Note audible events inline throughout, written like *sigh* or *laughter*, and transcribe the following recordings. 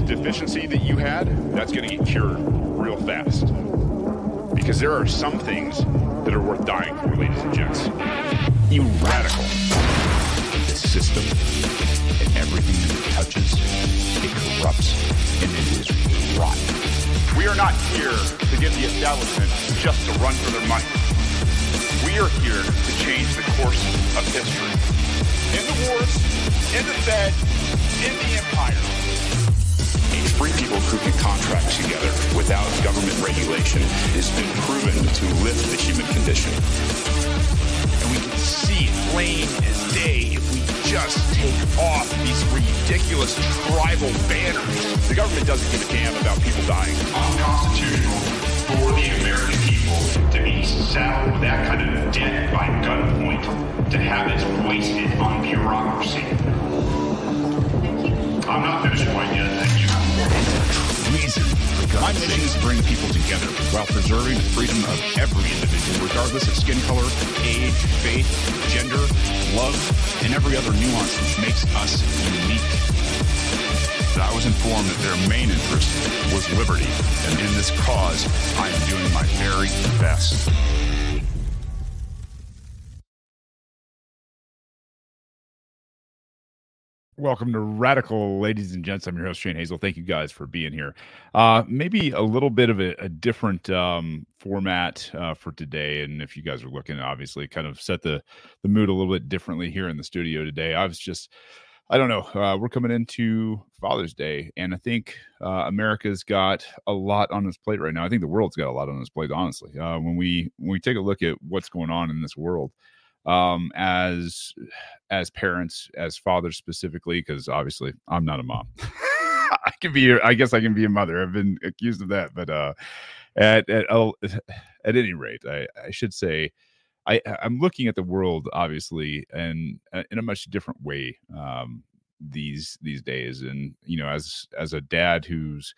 deficiency that you had, that's going to get cured real fast. Because there are some things that are worth dying for, ladies and gents. You radical. The system and everything that it touches, it corrupts and it is rotten. We are not here to get the establishment just to run for their money. We are here to change the course of history. In the wars, in the Fed, in the empire. Free people who can contract together without government regulation has been proven to lift the human condition. And we can see it plain as day if we just take off these ridiculous tribal banners. The government doesn't give a damn about people dying. Unconstitutional for the American people to be saddled with that kind of debt by gunpoint, to have it wasted on bureaucracy. I'm not finished quite yet, My mission is to bring people together while preserving the freedom of every individual, regardless of skin color, age, faith, gender, love, and every other nuance which makes us unique. I was informed that their main interest was liberty, and in this cause, I am doing my very best. Welcome to Radical, ladies and gents. I'm your host, Shane Hazel. Thank you guys for being here. Uh, maybe a little bit of a, a different um, format uh, for today. And if you guys are looking, obviously, kind of set the, the mood a little bit differently here in the studio today. I was just, I don't know, uh, we're coming into Father's Day, and I think uh, America's got a lot on its plate right now. I think the world's got a lot on its plate, honestly. Uh, when we when we take a look at what's going on in this world, um as as parents as fathers specifically because obviously i'm not a mom. *laughs* I can be i guess i can be a mother. I've been accused of that but uh at at, *sighs* at any rate i i should say i i'm looking at the world obviously and uh, in a much different way um these these days. And you know as as a dad who's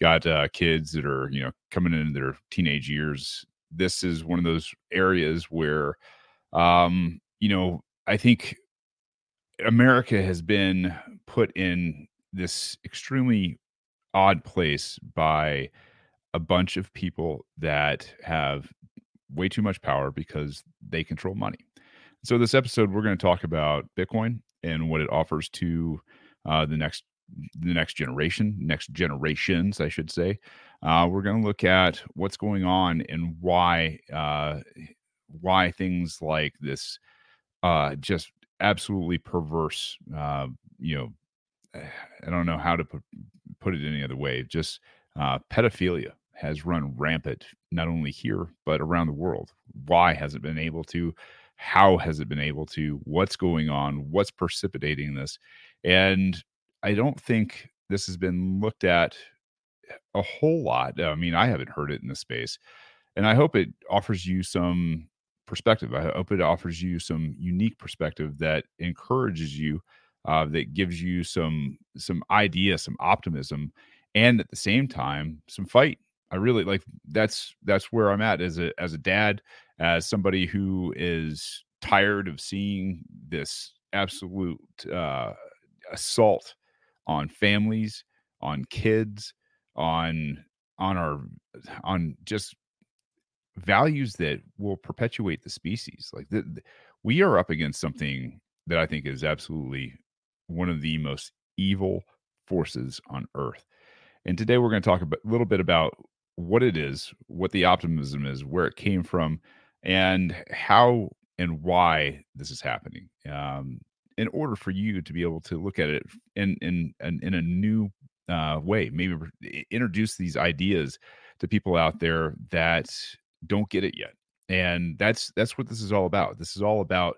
got uh kids that are you know coming into their teenage years this is one of those areas where um, you know, I think America has been put in this extremely odd place by a bunch of people that have way too much power because they control money. So, this episode, we're going to talk about Bitcoin and what it offers to uh, the next the next generation, next generations, I should say. Uh, we're going to look at what's going on and why uh, why things like this uh just absolutely perverse uh you know i don't know how to put put it any other way just uh pedophilia has run rampant not only here but around the world. Why has it been able to? How has it been able to? What's going on? What's precipitating this? And i don't think this has been looked at a whole lot. I mean i haven't heard it in the space and i hope it offers you some perspective. I hope it offers you some unique perspective that encourages you, uh, that gives you some some idea, some optimism, and at the same time, some fight. I really like that's that's where I'm at as a as a dad, as somebody who is tired of seeing this absolute uh, assault on families, on kids, on on our on just values that will perpetuate the species. Like the, the, we are up against something that I think is absolutely one of the most evil forces on earth. And today we're going to talk a little bit about what it is, what the optimism is, where it came from, and how and why this is happening. Um, in order for you to be able to look at it in in in, in a new uh, way, maybe introduce these ideas to people out there that don't get it yet. And that's that's what this is all about. This is all about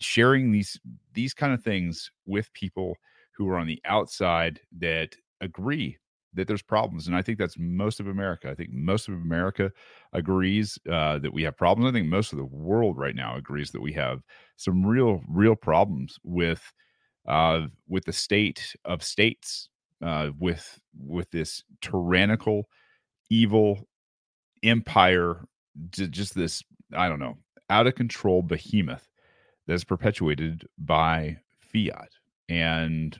sharing these these kind of things with people who are on the outside that agree that there's problems and i think that's most of america. I think most of america agrees uh, that we have problems. I think most of the world right now agrees that we have some real real problems with uh, with the state of states uh, with with this tyrannical evil empire, just this, I don't know, out of control behemoth that's perpetuated by fiat. And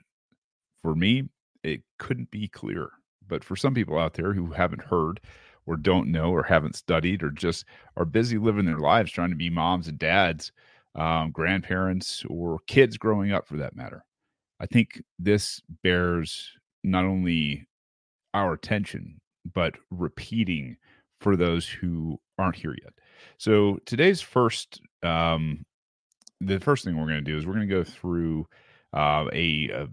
for me, it couldn't be clearer. But for some people out there who haven't heard or don't know or haven't studied or just are busy living their lives trying to be moms and dads, um, grandparents, or kids growing up for that matter, I think this bears not only our attention, but repeating for those who aren't here yet. So today's first, um, the first thing we're going to do is we're going to go through uh, a, a,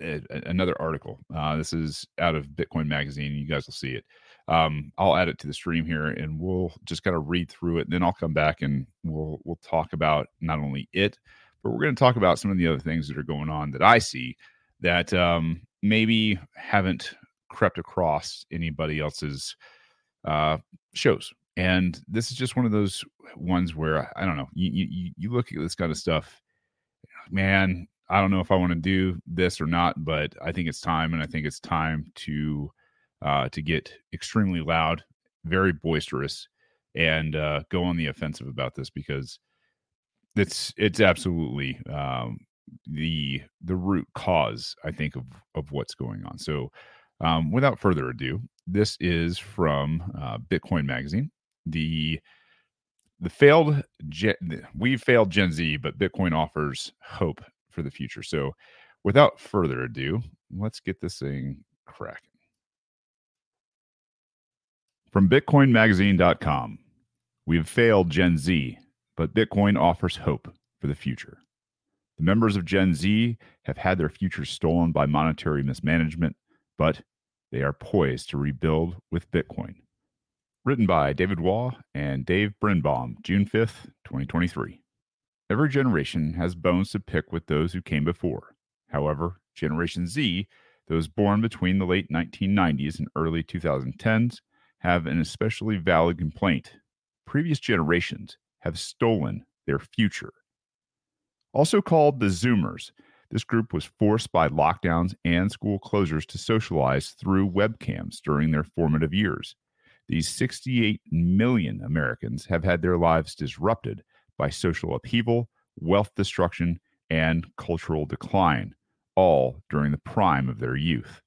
a, another article. Uh, this is out of Bitcoin Magazine. You guys will see it. Um, I'll add it to the stream here, and we'll just kind of read through it. And then I'll come back and we'll we'll talk about not only it, but we're going to talk about some of the other things that are going on that I see that um, maybe haven't crept across anybody else's uh, shows. And this is just one of those ones where I don't know. You you you look at this kind of stuff, man. I don't know if I want to do this or not, but I think it's time, and I think it's time to uh, to get extremely loud, very boisterous, and uh, go on the offensive about this because it's it's absolutely um, the the root cause I think of of what's going on. So, um, without further ado, this is from uh, Bitcoin Magazine. The the failed gen, we failed Gen Z, but Bitcoin offers hope for the future. So, without further ado, let's get this thing cracking. From BitcoinMagazine.com, we have failed Gen Z, but Bitcoin offers hope for the future. The members of Gen Z have had their futures stolen by monetary mismanagement, but they are poised to rebuild with Bitcoin. Written by David Waugh and Dave Birnbaum, June 5th, 2023. Every generation has bones to pick with those who came before. However, Generation Z, those born between the late 1990s and early 2010s, have an especially valid complaint. Previous generations have stolen their future. Also called the Zoomers, this group was forced by lockdowns and school closures to socialize through webcams during their formative years. These 68 million Americans have had their lives disrupted by social upheaval, wealth destruction, and cultural decline, all during the prime of their youth.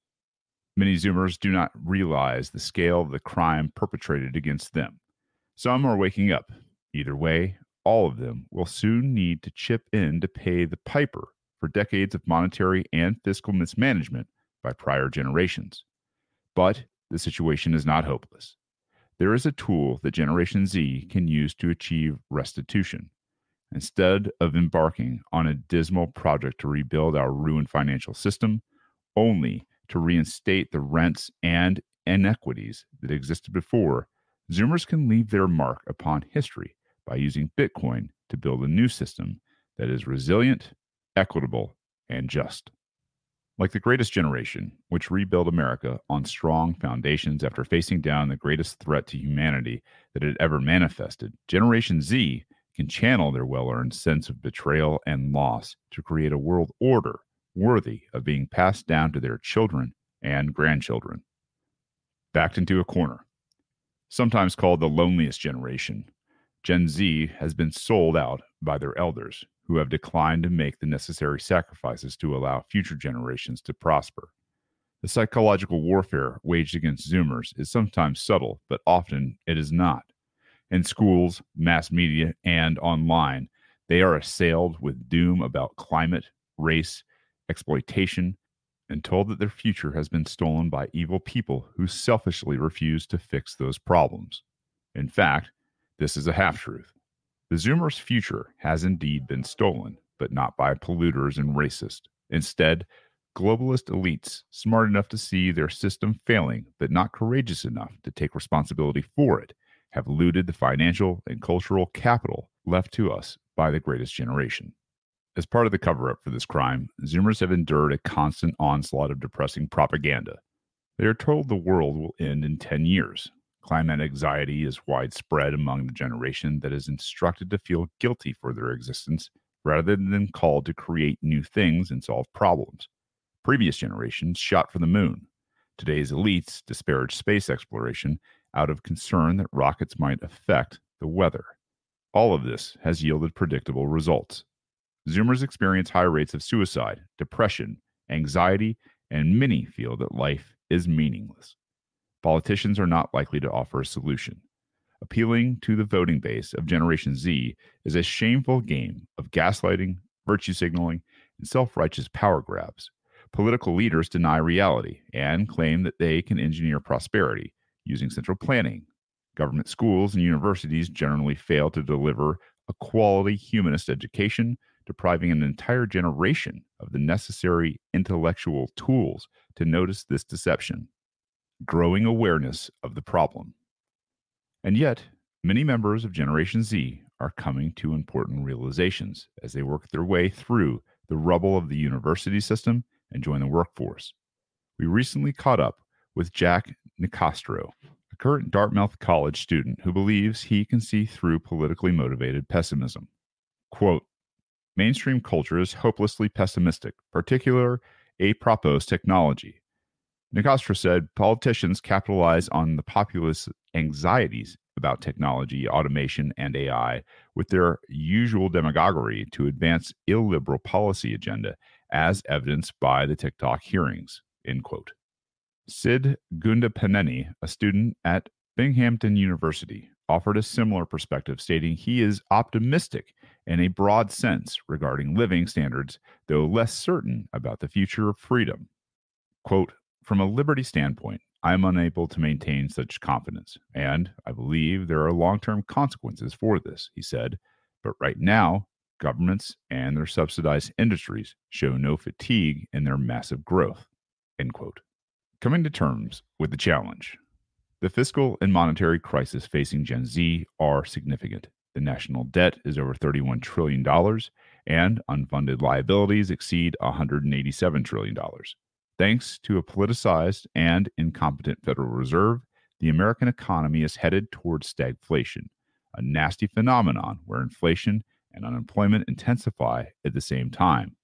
Many Zoomers do not realize the scale of the crime perpetrated against them. Some are waking up. Either way, all of them will soon need to chip in to pay the piper for decades of monetary and fiscal mismanagement by prior generations. But the situation is not hopeless. There is a tool that Generation Z can use to achieve restitution. Instead of embarking on a dismal project to rebuild our ruined financial system, only to reinstate the rents and inequities that existed before, Zoomers can leave their mark upon history by using Bitcoin to build a new system that is resilient, equitable, and just. Like the greatest generation, which rebuilt America on strong foundations after facing down the greatest threat to humanity that had ever manifested, Generation Z can channel their well earned sense of betrayal and loss to create a world order worthy of being passed down to their children and grandchildren. Backed into a corner. Sometimes called the loneliest generation, Gen Z has been sold out by their elders, who have declined to make the necessary sacrifices to allow future generations to prosper. The psychological warfare waged against Zoomers is sometimes subtle, but often it is not. In schools, mass media, and online, they are assailed with doom about climate, race, exploitation, and told that their future has been stolen by evil people who selfishly refuse to fix those problems. In fact, this is a half truth. The Zoomers' future has indeed been stolen, but not by polluters and racists. Instead, globalist elites, smart enough to see their system failing, but not courageous enough to take responsibility for it, have looted the financial and cultural capital left to us by the greatest generation. As part of the cover up for this crime, Zoomers have endured a constant onslaught of depressing propaganda. They are told the world will end in 10 years. Climate anxiety is widespread among the generation that is instructed to feel guilty for their existence rather than called to create new things and solve problems. Previous generations shot for the moon. Today's elites disparage space exploration out of concern that rockets might affect the weather. All of this has yielded predictable results. Zoomers experience high rates of suicide, depression, anxiety, and many feel that life is meaningless. Politicians are not likely to offer a solution. Appealing to the voting base of Generation Z is a shameful game of gaslighting, virtue signaling, and self righteous power grabs. Political leaders deny reality and claim that they can engineer prosperity using central planning. Government schools and universities generally fail to deliver a quality humanist education, depriving an entire generation of the necessary intellectual tools to notice this deception. Growing awareness of the problem. And yet, many members of Generation Z are coming to important realizations as they work their way through the rubble of the university system and join the workforce. We recently caught up with Jack Nicastro, a current Dartmouth College student who believes he can see through politically motivated pessimism. Quote, Mainstream culture is hopelessly pessimistic, particular a propos technology. Nicastro said politicians capitalize on the populace anxieties about technology, automation, and AI with their usual demagoguery to advance illiberal policy agenda, as evidenced by the TikTok hearings. End quote. Sid Gundapaneni, a student at Binghamton University, offered a similar perspective, stating he is optimistic in a broad sense regarding living standards, though less certain about the future of freedom. Quote, from a liberty standpoint, I am unable to maintain such confidence, and I believe there are long term consequences for this, he said. But right now, governments and their subsidized industries show no fatigue in their massive growth. End quote. Coming to terms with the challenge. The fiscal and monetary crisis facing Gen Z are significant. The national debt is over $31 trillion, and unfunded liabilities exceed $187 trillion. Thanks to a politicized and incompetent Federal Reserve, the American economy is headed towards stagflation, a nasty phenomenon where inflation and unemployment intensify at the same time.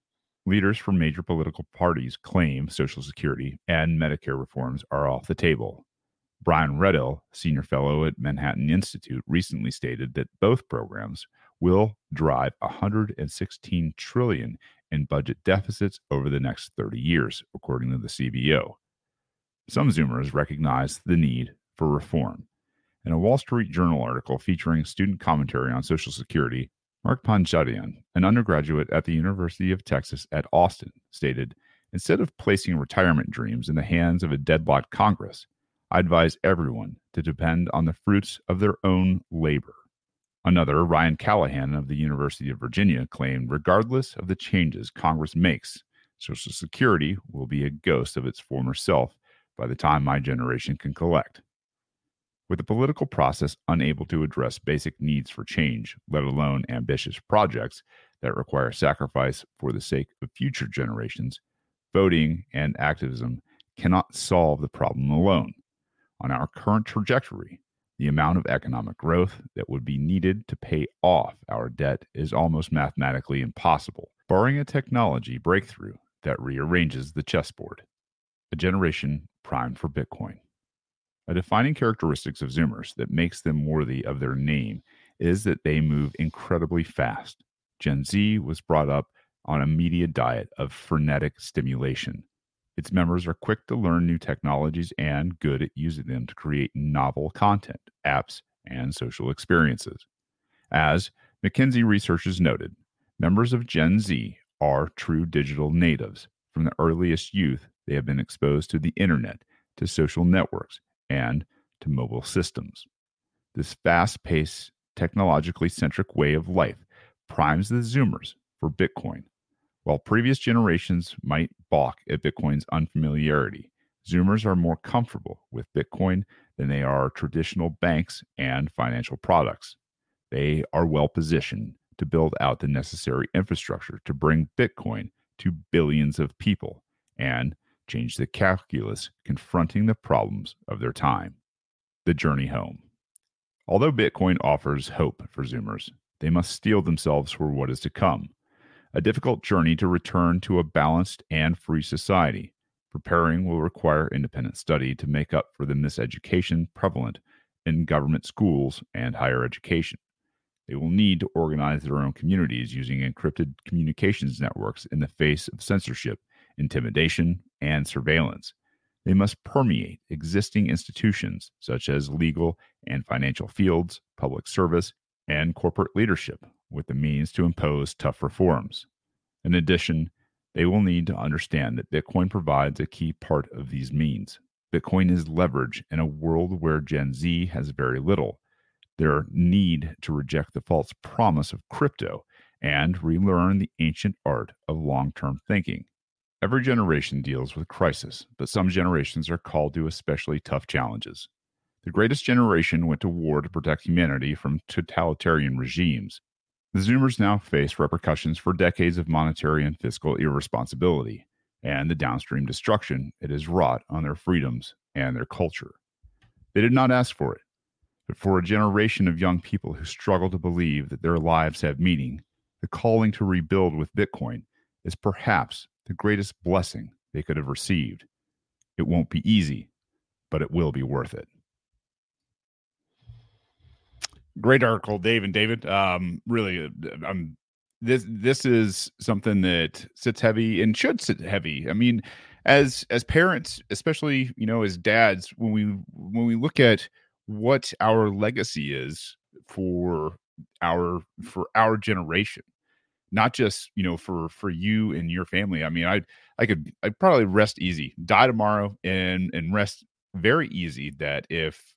Leaders from major political parties claim Social Security and Medicare reforms are off the table. Brian Riedl, senior fellow at Manhattan Institute, recently stated that both programs will drive 116 trillion in budget deficits over the next 30 years, according to the CBO. Some Zoomers recognize the need for reform. In a Wall Street Journal article featuring student commentary on Social Security, Mark Panchadian, an undergraduate at the University of Texas at Austin, stated Instead of placing retirement dreams in the hands of a deadlocked Congress, I advise everyone to depend on the fruits of their own labor. Another, Ryan Callahan of the University of Virginia, claimed regardless of the changes Congress makes, Social Security will be a ghost of its former self by the time my generation can collect. With the political process unable to address basic needs for change, let alone ambitious projects that require sacrifice for the sake of future generations, voting and activism cannot solve the problem alone. On our current trajectory, the amount of economic growth that would be needed to pay off our debt is almost mathematically impossible, barring a technology breakthrough that rearranges the chessboard. A generation primed for Bitcoin. A defining characteristics of Zoomers that makes them worthy of their name is that they move incredibly fast. Gen Z was brought up on a media diet of frenetic stimulation. Its members are quick to learn new technologies and good at using them to create novel content, apps, and social experiences. As McKinsey researchers noted, members of Gen Z are true digital natives. From the earliest youth, they have been exposed to the internet, to social networks, and to mobile systems. This fast paced, technologically centric way of life primes the Zoomers for Bitcoin. While previous generations might balk at Bitcoin's unfamiliarity, Zoomers are more comfortable with Bitcoin than they are traditional banks and financial products. They are well positioned to build out the necessary infrastructure to bring Bitcoin to billions of people and change the calculus confronting the problems of their time. The journey home. Although Bitcoin offers hope for Zoomers, they must steel themselves for what is to come a difficult journey to return to a balanced and free society. Preparing will require independent study to make up for the miseducation prevalent in government schools and higher education. They will need to organize their own communities using encrypted communications networks in the face of censorship intimidation, and surveillance. They must permeate existing institutions such as legal and financial fields, public service, and corporate leadership with the means to impose tough reforms. In addition, they will need to understand that Bitcoin provides a key part of these means. Bitcoin is leverage in a world where Gen Z has very little. Their need to reject the false promise of crypto and relearn the ancient art of long term thinking. Every generation deals with crisis, but some generations are called to especially tough challenges. The greatest generation went to war to protect humanity from totalitarian regimes. The Zoomers now face repercussions for decades of monetary and fiscal irresponsibility and the downstream destruction it has wrought on their freedoms and their culture. They did not ask for it, but for a generation of young people who struggle to believe that their lives have meaning, the calling to rebuild with Bitcoin is perhaps the greatest blessing they could have received. It won't be easy, but it will be worth it. Great article, Dave and David. Um, really, uh, I'm this this is something that sits heavy and should sit heavy. I mean, as as parents, especially you know as dads, when we when we look at what our legacy is for our for our generation, not just you know for for you and your family i mean i i could i'd probably rest easy die tomorrow and and rest very easy that if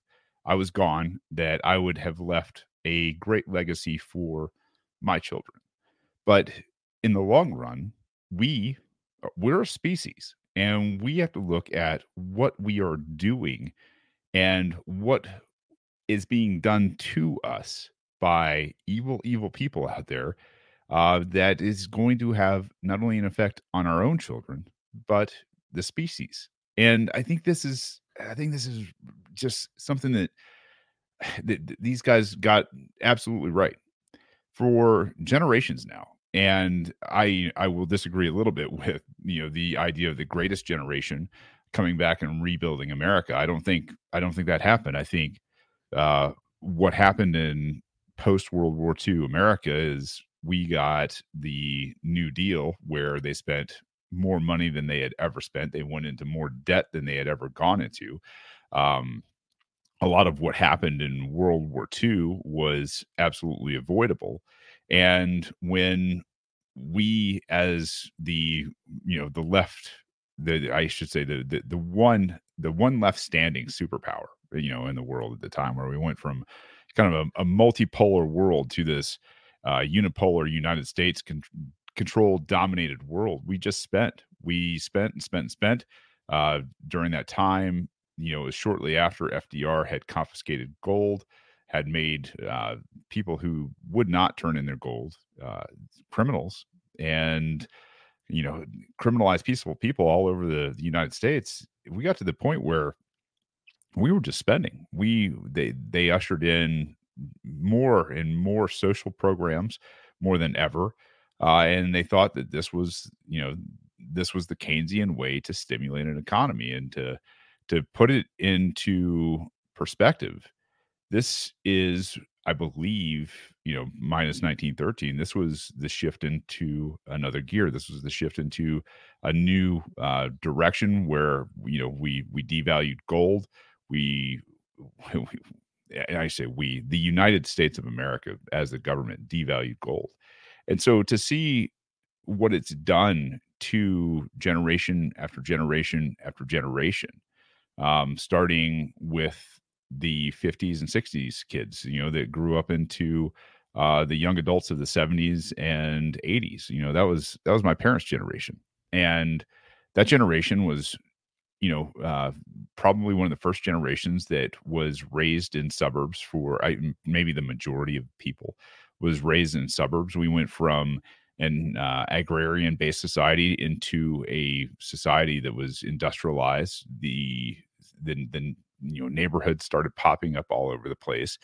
i was gone that i would have left a great legacy for my children. But in the long run we uh, we're a species and we have to look at what we are doing and what is being done to us by evil evil people out there uh, that is going to have not only an effect on our own children but the species. And i think this is i think this is just something *sighs* that, that these guys got absolutely right for generations now and i i will disagree a little bit *laughs* with you know the idea of the greatest generation coming back and rebuilding america i don't think i don't think that happened i think uh what happened in post world war ii america is we got the New Deal where they spent more money than they had ever spent. They went into more debt than they had ever gone into. Um, a lot of what happened in World War II was absolutely avoidable. And when we, as the you know the left, the I should say the the, the one the one left standing superpower, you know, in the world at the time, where we went from kind of a, a multipolar world to this uh, unipolar United States con- dominated world. We just spent, we spent and spent and spent uh, during that time. You know, shortly after FDR had confiscated gold, had made uh, people who would not turn in their gold uh, criminals, and you know, criminalized peaceful people all over the, the United States. We got to the point where we were just spending. We they they ushered in more and more social programs more than ever. Uh, and they thought that this was, you know, this was the Keynesian way to stimulate an economy and to to put it into perspective. This is, I believe, you know, minus 1913. This was the shift into another gear. This was the shift into a new uh, direction where you know we we devalued gold. We, *laughs* we and I say we, the United States of America as the government devalued gold. And so to see what it's done to generation after generation after generation, um, starting with the 50s and 60s kids, you know, that grew up into uh, the young adults of the 70s and 80s. You know, that was that was my parents' generation, and that generation was you know, uh, probably one of the first generations that was raised in suburbs for I, maybe the majority of people was raised in suburbs. We went from an uh, agrarian based society into a society that was industrialized. The then then you know neighborhoods started popping up all over the place,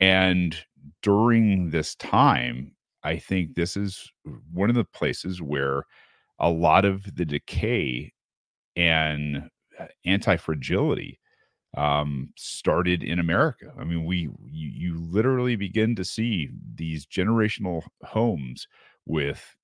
and during this time, I think this is one of the places where a lot of the decay and uh, anti fragility um, started in America. I mean, we you, you literally begin to see these generational homes with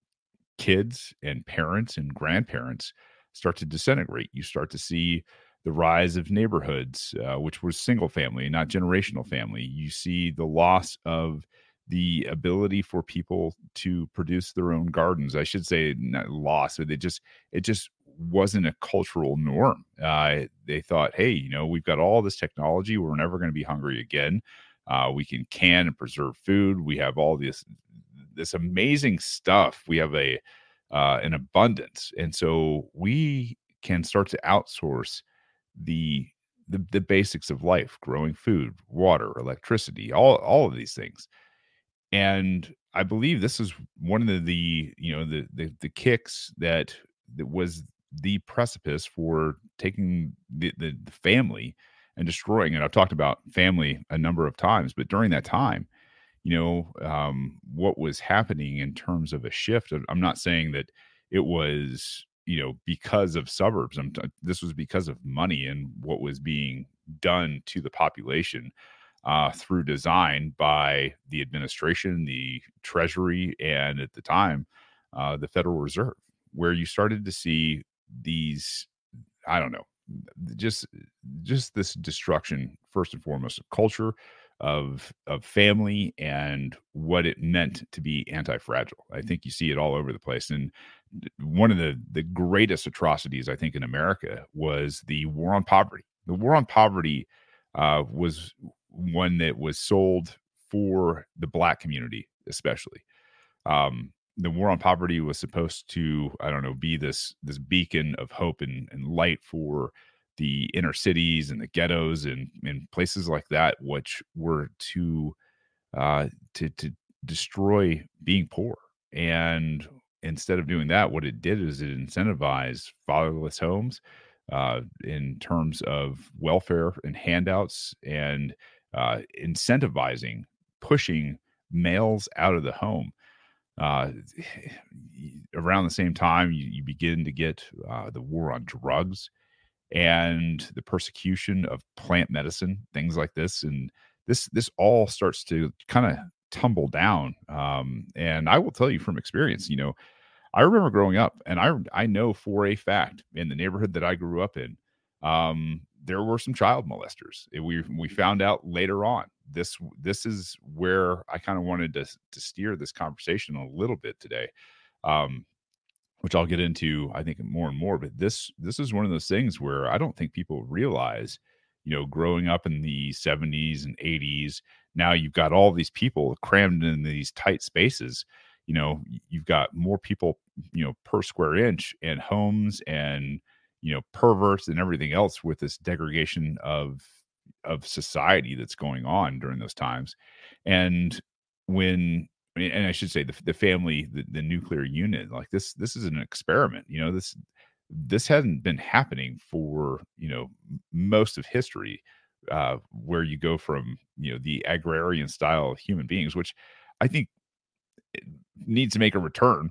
kids and parents and grandparents start to disintegrate. You start to see the rise of neighborhoods, uh, which was single family, not generational family. You see the loss of the ability for people to produce their own gardens. I should say not loss, but it just it just wasn't a cultural norm. Uh, they thought, hey, you know, we've got all this technology, we're never going to be hungry again. Uh, we can can and preserve food. We have all this this amazing stuff. We have a uh, an abundance, and so we can start to outsource the, the the basics of life: growing food, water, electricity, all all of these things. And I believe this is one of the, the you know the, the the kicks that that was the precipice for taking the, the, the family and destroying it. I've talked about family a number of times, but during that time, you know, um, what was happening in terms of a shift. I'm not saying that it was, you know, because of suburbs. I'm, this was because of money and what was being done to the population uh, through design by the administration, the Treasury, and at the time, uh, the Federal Reserve, where you started to see these, I don't know, just just this destruction first and foremost of culture of of family and what it meant to be anti-fragile i think you see it all over the place and one of the the greatest atrocities i think in america was the war on poverty. The war on poverty uh, was one that was sold for the black community especially. Um, the war on poverty was supposed to i don't know be this this beacon of hope and, and light for the inner cities and the ghettos and, and places like that which were to uh to to destroy being poor. And instead of doing that what it did is it incentivized fatherless homes uh in terms of welfare and handouts and uh incentivizing pushing males out of the home. Uh, around the same time, you, you begin to get uh, the war on drugs and the persecution of plant medicine, things like this, and this this all starts to kind of tumble down. Um, and I will tell you from experience, you know, I remember growing up, and I I know for a fact in the neighborhood that I grew up in, um, there were some child molesters. We we found out later on this this is where I kind of wanted to to steer this conversation a little bit today, um, which I'll get into I think more and more. But this this is one of those things where I don't think people realize, you know, growing up in the 70s and 80s, now you've got all these people crammed in these tight spaces. You know, you've got more people, you know, per square inch and homes and you know perverts and everything else with this degradation of of society that's going on during those times and when and i should say the, the family the, the nuclear unit like this this is an experiment you know this this hasn't been happening for you know most of history uh where you go from you know the agrarian style of human beings which i think needs to make a return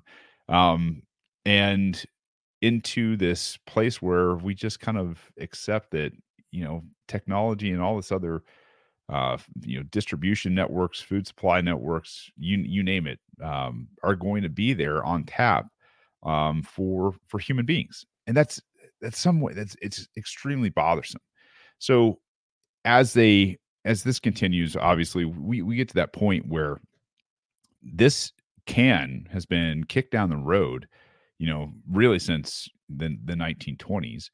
um and into this place where we just kind of accept that you know technology and all this other uh, you know distribution networks food supply networks you you name it um, are going to be there on tap um, for for human beings. And that's that's some way that's it's extremely bothersome. So as they as this continues obviously we we get to that point where this can has been kicked down the road you know, really since the, the 1920s.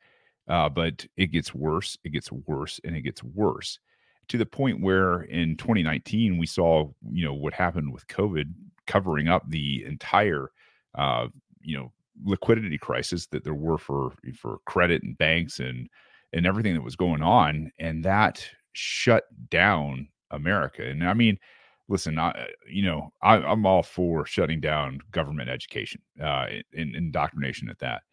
Uh, but it gets worse, it gets worse, and it gets worse to the point where in 2019 we saw, you know, what happened with COVID covering up the entire, uh, you know, liquidity crisis that there were for for credit and banks and and everything that was going on, and that shut down America. And I mean, listen, I, you know, I, am all for shutting down government education, uh, and indoctrination at that.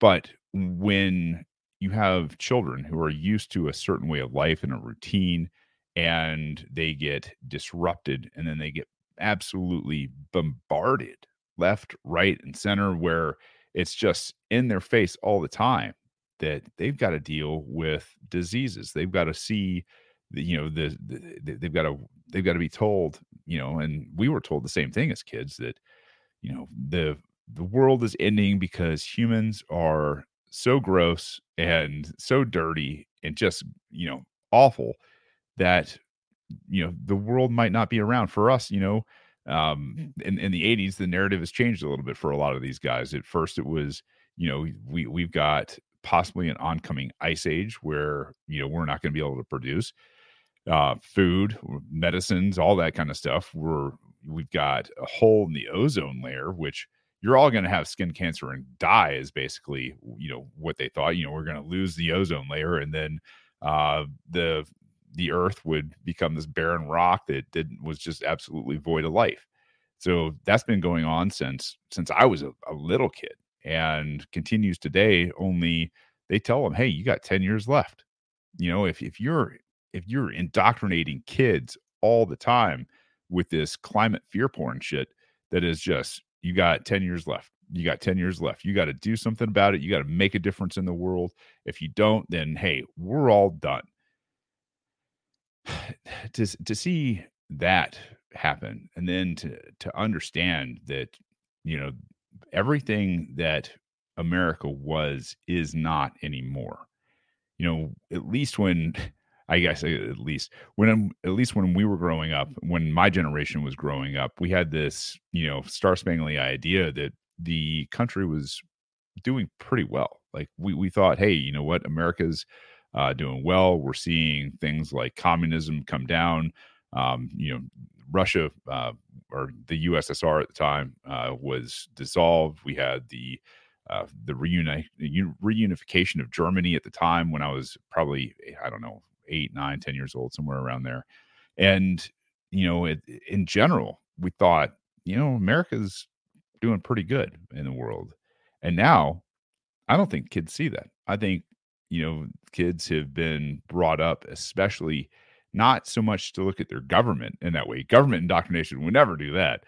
But when you have children who are used to a certain way of life and a routine, and they get disrupted, and then they get absolutely bombarded left, right, and center, where it's just in their face all the time that they've got to deal with diseases. They've got to see the, you know the, the, they've got to they've got to be told you know and we were told the same thing as kids that you know the the world is ending because humans are so gross and so dirty and just you know awful that you know the world might not be around for us you know um mm. in, in the 80s the narrative has changed a little bit for a lot of these guys at first it was you know we we've got possibly an oncoming ice age where you know we're not going to be able to produce uh food medicines all that kind of stuff. We're we've got a hole in the ozone layer which you're all going to have skin cancer and die is basically you know what they thought. You know we're going to lose the ozone layer and then uh the the earth would become this barren rock that didn't was just absolutely void of life. So that's been going on since since i was a, a little kid and continues today only they tell them hey you got 10 years left. You know if, if you're if you're indoctrinating kids all the time with this climate fear porn shit that is just you got 10 years left. You got 10 years left. You got to do something about it. You got to make a difference in the world. If you don't then hey we're all done. *sighs* To to see that happen and then to to understand that you know everything that America was is not anymore. You know, at least when *laughs* I guess at least when I'm, at least when we were growing up, when my generation was growing up, we had this, you know, star spangly idea that the country was doing pretty well. Like we we thought, hey, you know what, America's uh, doing well. We're seeing things like communism come down. Um, you know, Russia uh, or the USSR at the time uh, was dissolved. We had the uh, the reuni- reunification of Germany at the time when I was probably I don't know eight, nine, ten years old, somewhere around there. And you know, it, in general, we thought you know America's doing pretty good in the world, and now I don't think kids see that. I think you know kids have been brought up, especially not so much to look at their government in that way. Government indoctrination would never do that,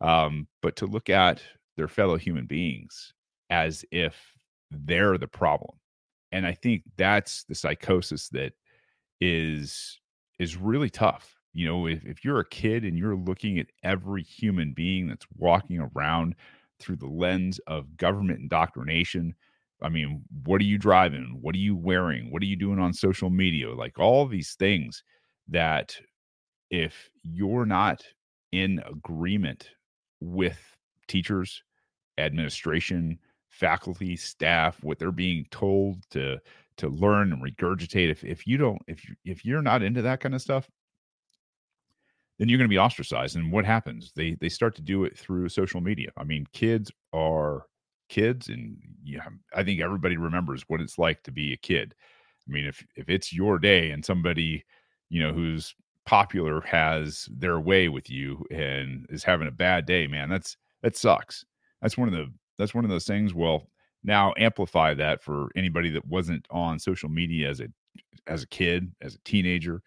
um, but to look at their fellow human beings as if they're the problem. And I think that's the psychosis that is is really tough. You know, if, if you're a kid and you're looking at every human being that's walking around through the lens of government indoctrination, I mean, what are you driving? What are you wearing? What are you doing on social media? Like all these things that if you're not in agreement with teachers, administration, faculty, staff, what they're being told to to learn and regurgitate, if if you don't if you, if you're not into that kind of stuff, then you're going to be ostracized. And what happens? They they start to do it through social media. I mean, kids are kids, and you yeah, I think everybody remembers what it's like to be a kid. I mean, if if it's your day and somebody you know, who's popular has their way with you and is having a bad day, man, that's that sucks. That's one of the that's one of those things. Well, now amplify that for anybody that wasn't on social media as a as a kid, as a teenager,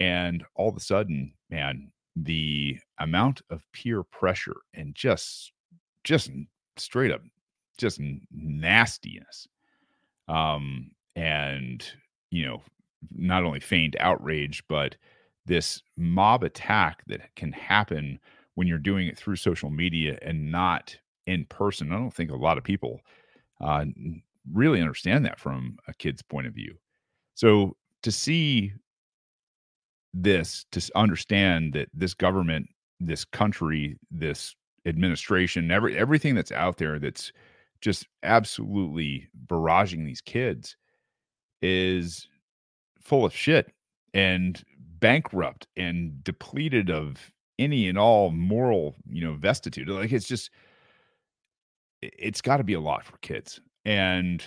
and all of a sudden, man, the amount of peer pressure and just just straight up just nastiness um and you know not only feigned outrage, but this mob attack that can happen when you're doing it through social media and not in person. I don't think a lot of people uh, really understand that from a kid's point of view. So to see this, to understand that this government, this country, this administration, every everything that's out there that's just absolutely barraging these kids is full of shit and bankrupt and depleted of any and all moral, you know, vestitude. Like it's just it's got to be a lot for kids. And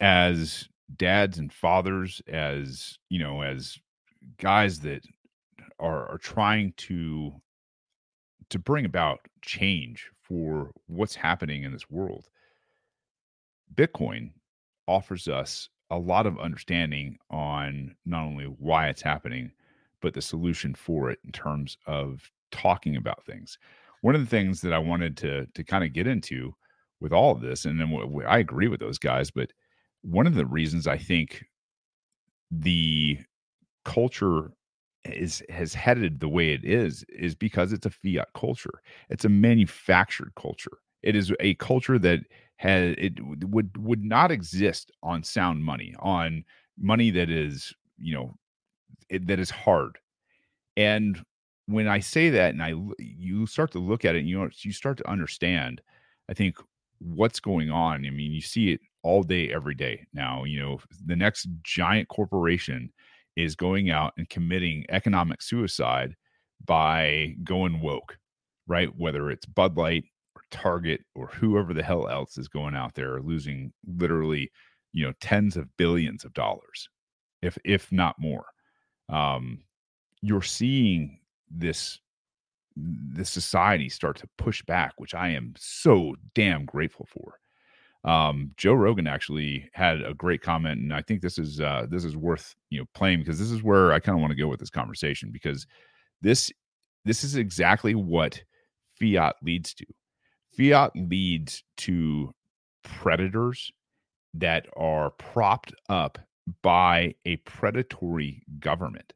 as dads and fathers, as you know, as guys that are, are trying to to bring about change for what's happening in this world, Bitcoin offers us a lot of understanding on not only why it's happening, but the solution for it in terms of talking about things. One of the things that I wanted to to kind of get into with all of this, and then I agree with those guys, but one of the reasons I think the culture is has headed the way it is is because it's a fiat culture. It's a manufactured culture. It is a culture that has it would would not exist on sound money, on money that is you know it, that is hard. And when I say that, and I you start to look at it, and you you start to understand, I think what's going on. I mean, you see it all day, every day now. You know, the next giant corporation is going out and committing economic suicide by going woke, right? Whether it's Bud Light Target or whoever the hell else is going out there losing literally, you know, tens of billions of dollars, if if not more. Um, you're seeing this this society start to push back, which I am so damn grateful for. Um, Joe Rogan actually had a great comment, and I think this is uh, this is worth you know playing because this is where I kind of want to go with this conversation because this this is exactly what fiat leads to. Fiat leads to predators that are propped up by a predatory government.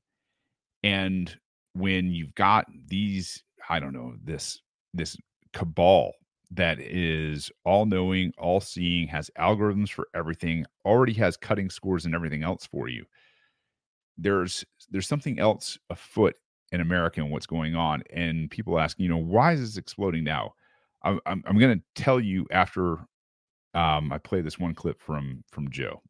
And when you've got these, I don't know, this this cabal that is all knowing, all seeing, has algorithms for everything, already has cutting scores and everything else for you. There's there's something else afoot in America and what's going on. And people ask, you know, why is this exploding now? I'm, I'm, I'm going to tell you after um, I play this one clip from from Joe.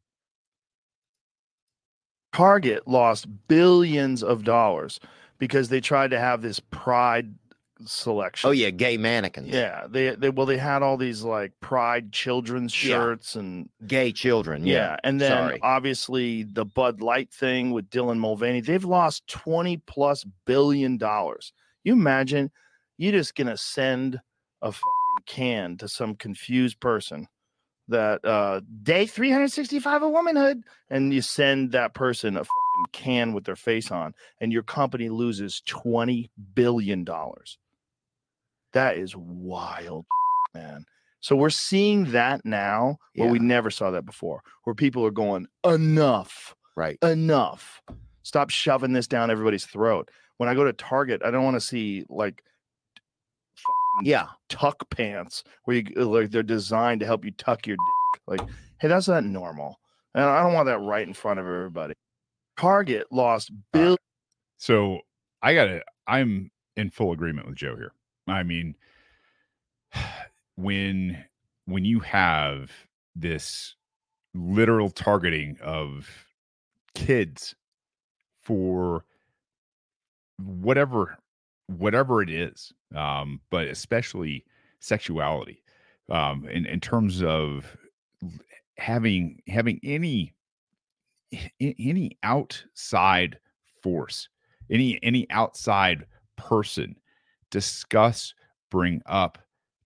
Target lost billions of dollars because they tried to have this pride selection. Oh yeah, gay mannequins. Yeah, they they well they had all these like pride children's shirts yeah. and gay children. Yeah, yeah. and then Sorry. obviously the Bud Light thing with Dylan Mulvaney. They've lost twenty plus billion dollars. You imagine you're just gonna send a can to some confused person that uh day 365 of womanhood and you send that person a can with their face on and your company loses 20 billion dollars that is wild, *laughs* man. So we're seeing that now where yeah. we never saw that before, where people are going, enough, right? Enough. Stop shoving this down everybody's throat. When I go to Target, I don't want to see like, yeah, tuck pants where you like they're designed to help you tuck your dick. Like, hey, that's not normal. And I don't want that right in front of everybody. Target lost bill. Uh, so I got to, I'm in full agreement with Joe here. I mean, *sighs* when when you have this literal targeting of kids for whatever whatever it is um but especially sexuality um in in terms of having having any any outside force any any outside person discuss, bring up,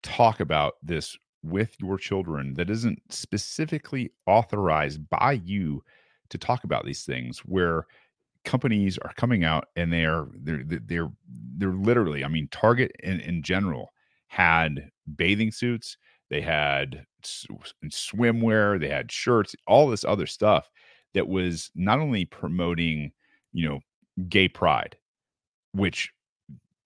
talk about this with your children that isn't specifically authorized by you to talk about these things where companies are coming out and they're they're they're they're literally i mean target in, in general had bathing suits they had swimwear they had shirts all this other stuff that was not only promoting you know gay pride which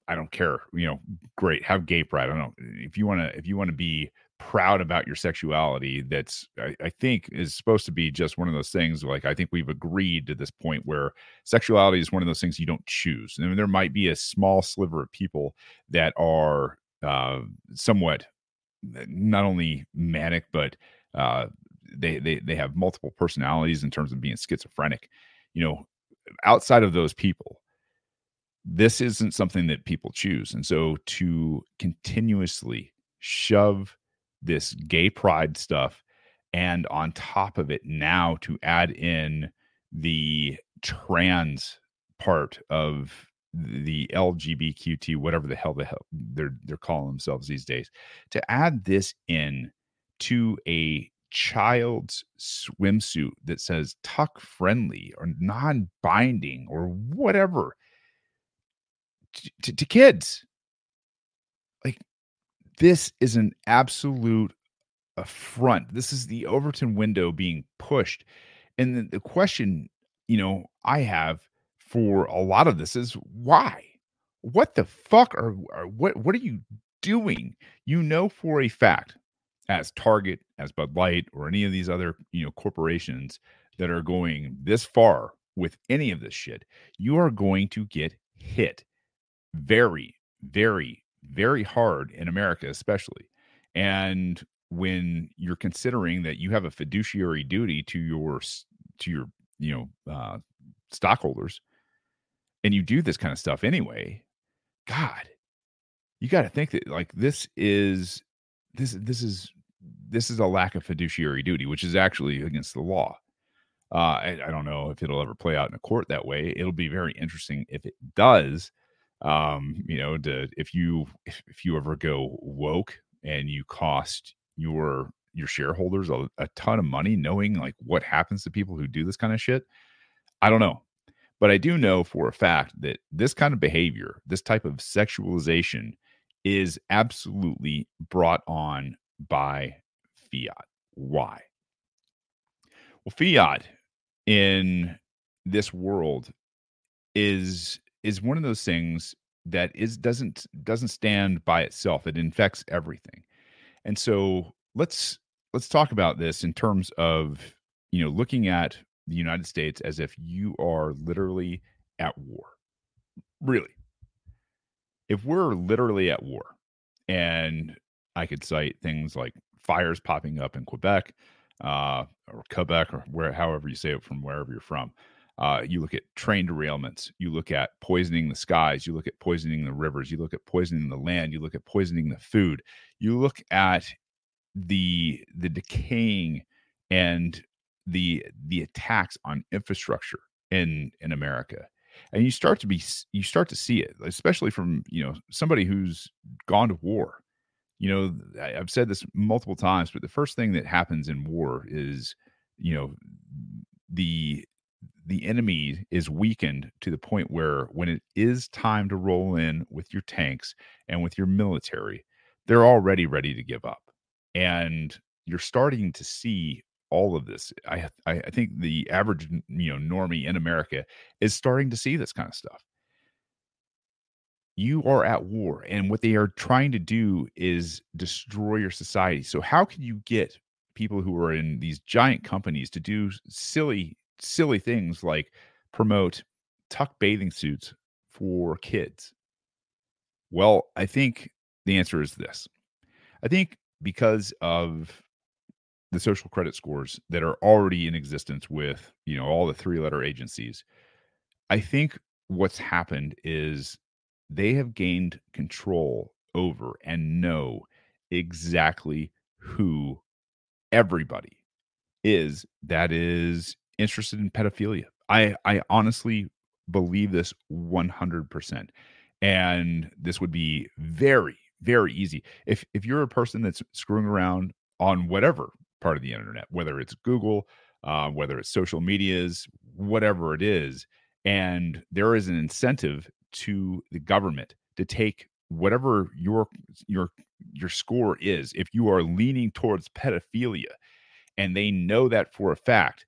I don't care. You know, great. Have gay pride. I don't know if you want to. If you want to be proud about your sexuality, that's I, I, think is supposed to be just one of those things. Like I think we've agreed to this point where sexuality is one of those things you don't choose. I mean, there might be a small sliver of people that are uh, somewhat not only manic but uh, they they they have multiple personalities in terms of being schizophrenic. You know, outside of those people this isn't something that people choose. And so to continuously shove this gay pride stuff and on top of it now to add in the trans part of the LGBTQT, whatever the hell the hell they're they're calling themselves these days, to add this in to a child's swimsuit that says tuck friendly or non-binding or whatever to, to kids. This is an absolute affront. This is the Overton window being pushed. And the, the question, you know, I have for a lot of this is why? What the fuck are, are what what are you doing, you know for a fact, as Target, as Bud Light, or any of these other you know corporations that are going this far with any of this shit, you are going to get hit very, very, very hard in America, especially. And when you're considering that you have a fiduciary duty to your to your you know uh, stockholders, and you do this kind of stuff anyway, God, you got to think that like this is this this is this is a lack of fiduciary duty, which is actually against the law. Uh, I, I, don't know if it'll ever play out in a court that way. It'll be very interesting if it does. Um, you know, to, if you if, if you ever go woke and you cost your your shareholders a, a ton of money, knowing like what happens to people who do this kind of shit, I don't know. But I do know for a fact that this kind of behavior, this type of sexualization, is absolutely brought on by fiat. Why? Well, fiat in this world is is one of those things that is doesn't doesn't stand by itself it infects everything and so let's let's talk about this in terms of you know looking at the united states as if you are literally at war really if we're literally at war and i could cite things like fires popping up in quebec uh, or Quebec or where however you say it from wherever you're from. Uh, you look at train derailments. You look at poisoning the skies. You look at poisoning the rivers. You look at poisoning the land. You look at poisoning the food. You look at the the decaying and the the attacks on infrastructure in in America, and you start to be you start to see it, especially from you know somebody who's gone to war you know i've said this multiple times but the first thing that happens in war is you know the the enemy is weakened to the point where when it is time to roll in with your tanks and with your military they're already ready to give up. And you're starting to see all of this. I i think the average you know normie in america is starting to see this kind of stuff. You are at war and what they are trying to do is destroy your society. So how can you get people who are in these giant companies to do silly silly things like promote tuck bathing suits for kids? Well i think the answer is this. I think because of the social credit scores that are already in existence with you know all the three letter agencies i think what's happened is they have gained control over and know exactly who everybody is that is interested in pedophilia. I I honestly believe this 100%. And this would be very very easy. If if you're a person that's screwing around on whatever part of the internet, whether it's Google, uh, whether it's social medias, whatever it is, and there is an incentive to the government to take whatever your your your score is if you are leaning towards pedophilia and they know that for a fact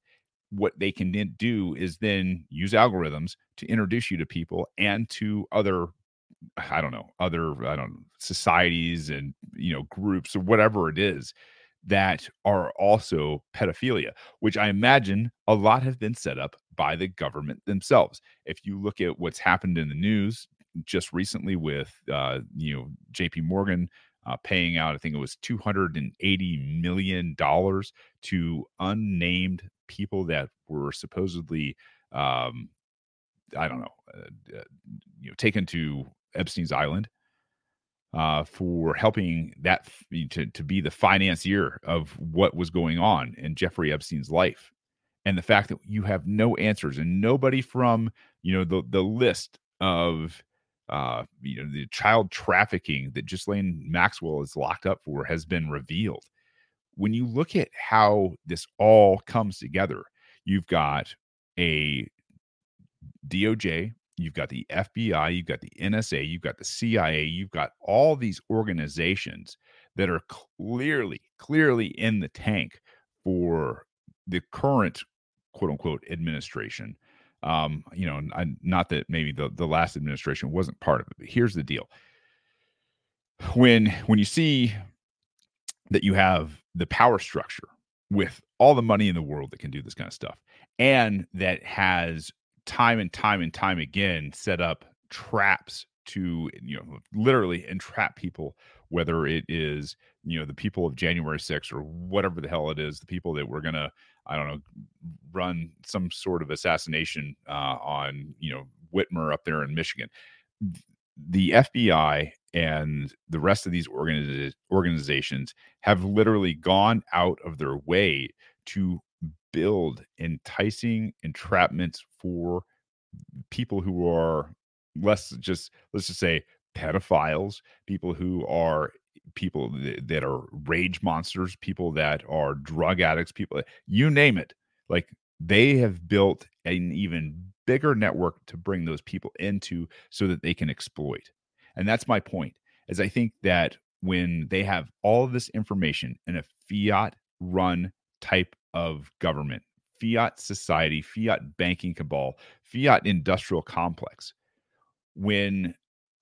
what they can then do is then use algorithms to introduce you to people and to other i don't know other i don't know societies and you know groups or whatever it is that are also pedophilia which i imagine a lot have been set up by the government themselves. If you look at what's happened in the news just recently with, uh, you know, J.P. Morgan uh, paying out, I think it was two hundred and eighty million dollars to unnamed people that were supposedly, um, I don't know, uh, uh you know, taken to Epstein's Island uh, for helping that to, to be the financier of what was going on in Jeffrey Epstein's life and the fact that you have no answers and nobody from you know the the list of uh you know the child trafficking that Ghislaine Maxwell is locked up for has been revealed. When you look at how this all comes together, you've got a DOJ, you've got the FBI, you've got the NSA, you've got the CIA, you've got all these organizations that are clearly, clearly in the tank for the current quote unquote administration. Um, you know, I, not that maybe the, the last administration wasn't part of it, but here's the deal. when when you see that you have the power structure with all the money in the world that can do this kind of stuff and that has time and time and time again set up traps to you know literally entrap people whether it is you know the people of January 6th or whatever the hell it is the people that we're going to I don't know run some sort of assassination uh, on you know Whitmer up there in Michigan. The FBI and the rest of these organiz- organizations have literally gone out of their way to build enticing entrapments for people who are less just let's just say pedophiles people who are people that are rage monsters people that are drug addicts people you name it. Like they have built an even bigger network to bring those people into so that they can exploit and that's my point is i think that when they have all of this information in a fiat run type of government fiat society fiat banking cabal fiat industrial complex when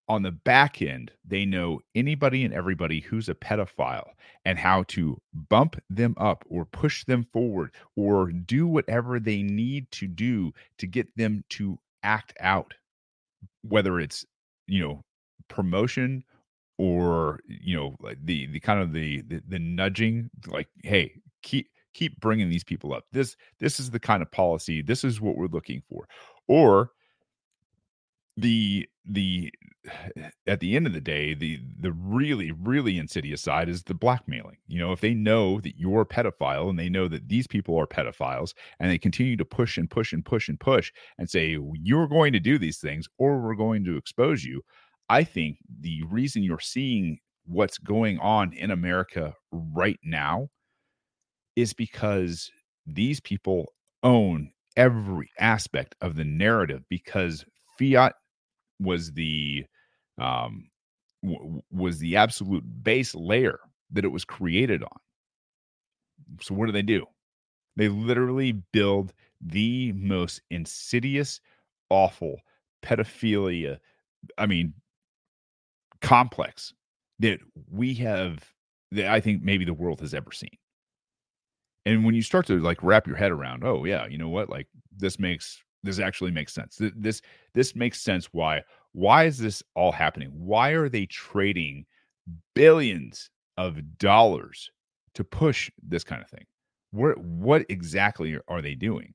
on the back end, they know anybody and everybody who's a pedophile and how to bump them up or push them forward or do whatever they need to do to get them to act out, whether it's, you know, promotion or you know like the the kind of the, the the nudging like hey keep keep bringing these people up. This this is the kind of policy this is what we're looking for. Or the the *sighs* at the end of the day the the really really insidious side is the blackmailing. You know if they know that you're a pedophile and they know that these people are pedophiles and they continue to push and push and push and push and say you're going to do these things or we're going to expose you i think the reason you're seeing what's going on in america right now is because these people own every aspect of the narrative because fiat was the um w- was the absolute base layer that it was created on. So what do they do? They literally build the most insidious, awful pedophilia. I mean, complex that we have that I think maybe the world has ever seen. And when you start to like wrap your head around, oh yeah, you know what? Like this makes this actually makes sense. This this makes sense why why is this all happening? Why are they trading billions of dollars to push this kind of thing? What what exactly are they doing?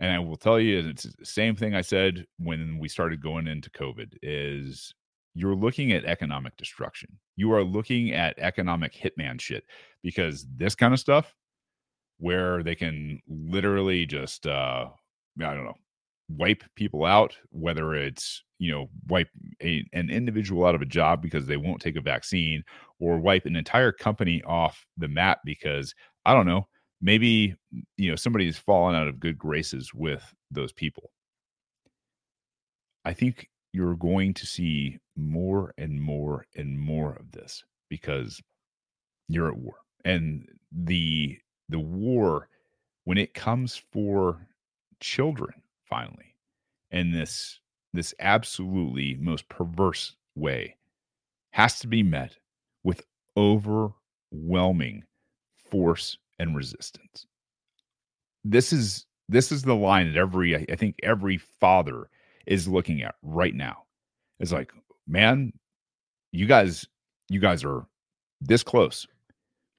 And I will tell you, it's the same thing I said when we started going into COVID is you're looking at economic destruction. You are looking at economic hitman shit because this kind of stuff where they can literally just uh I don't know, wipe people out, whether it's you know wipe a, an individual out of a job because they won't take a vaccine, or wipe an entire company off the map because I don't know, maybe you know somebody has fallen out of good graces with those people. I think you're going to see more and more and more of this because you're at war. And the the war when it comes for children finally in this this absolutely most perverse way has to be met with overwhelming force and resistance. This is this is the line that every i think every father is looking at right now. It's like man you guys you guys are this close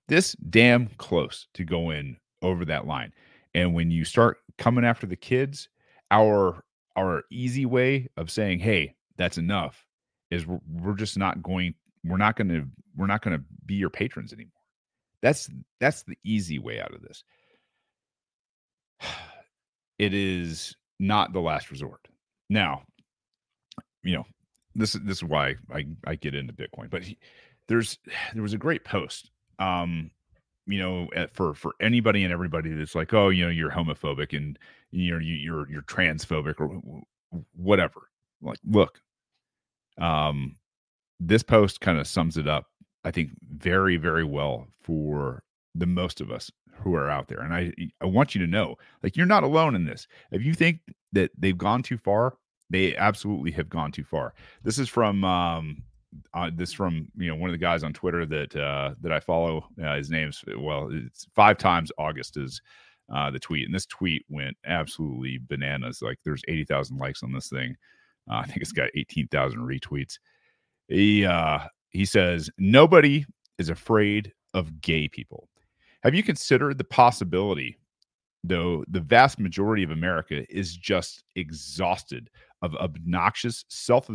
this damn close to go in over that line. And when you start coming after the kids our our easy way of saying hey that's enough is we're, we're just not going we're not going to we're not going to be your patrons anymore. That's that's the easy way out of this. *sighs* It is not the last resort now you know this is this is why i i get into bitcoin but he, there's *sighs* there was a great post um you know at, for for anybody and everybody that's like oh you know you're homophobic and you're you're you're transphobic or whatever. Like look um this post kind of sums it up i think very very well for the most of us who are out there and i i want you to know like you're not alone in this if you think that they've gone too far they absolutely have gone too far this is from um uh, this from you know one of the guys on Twitter that uh, that I follow. Uh, his name's well, it's five times August is uh, the tweet, and this tweet went absolutely bananas. Like there's eighty thousand likes on this thing. Uh, *laughs* I think it's got eighteen thousand retweets. He uh, he says nobody is afraid of gay people. Have you considered the possibility, though, the vast majority of America is just exhausted of obnoxious, self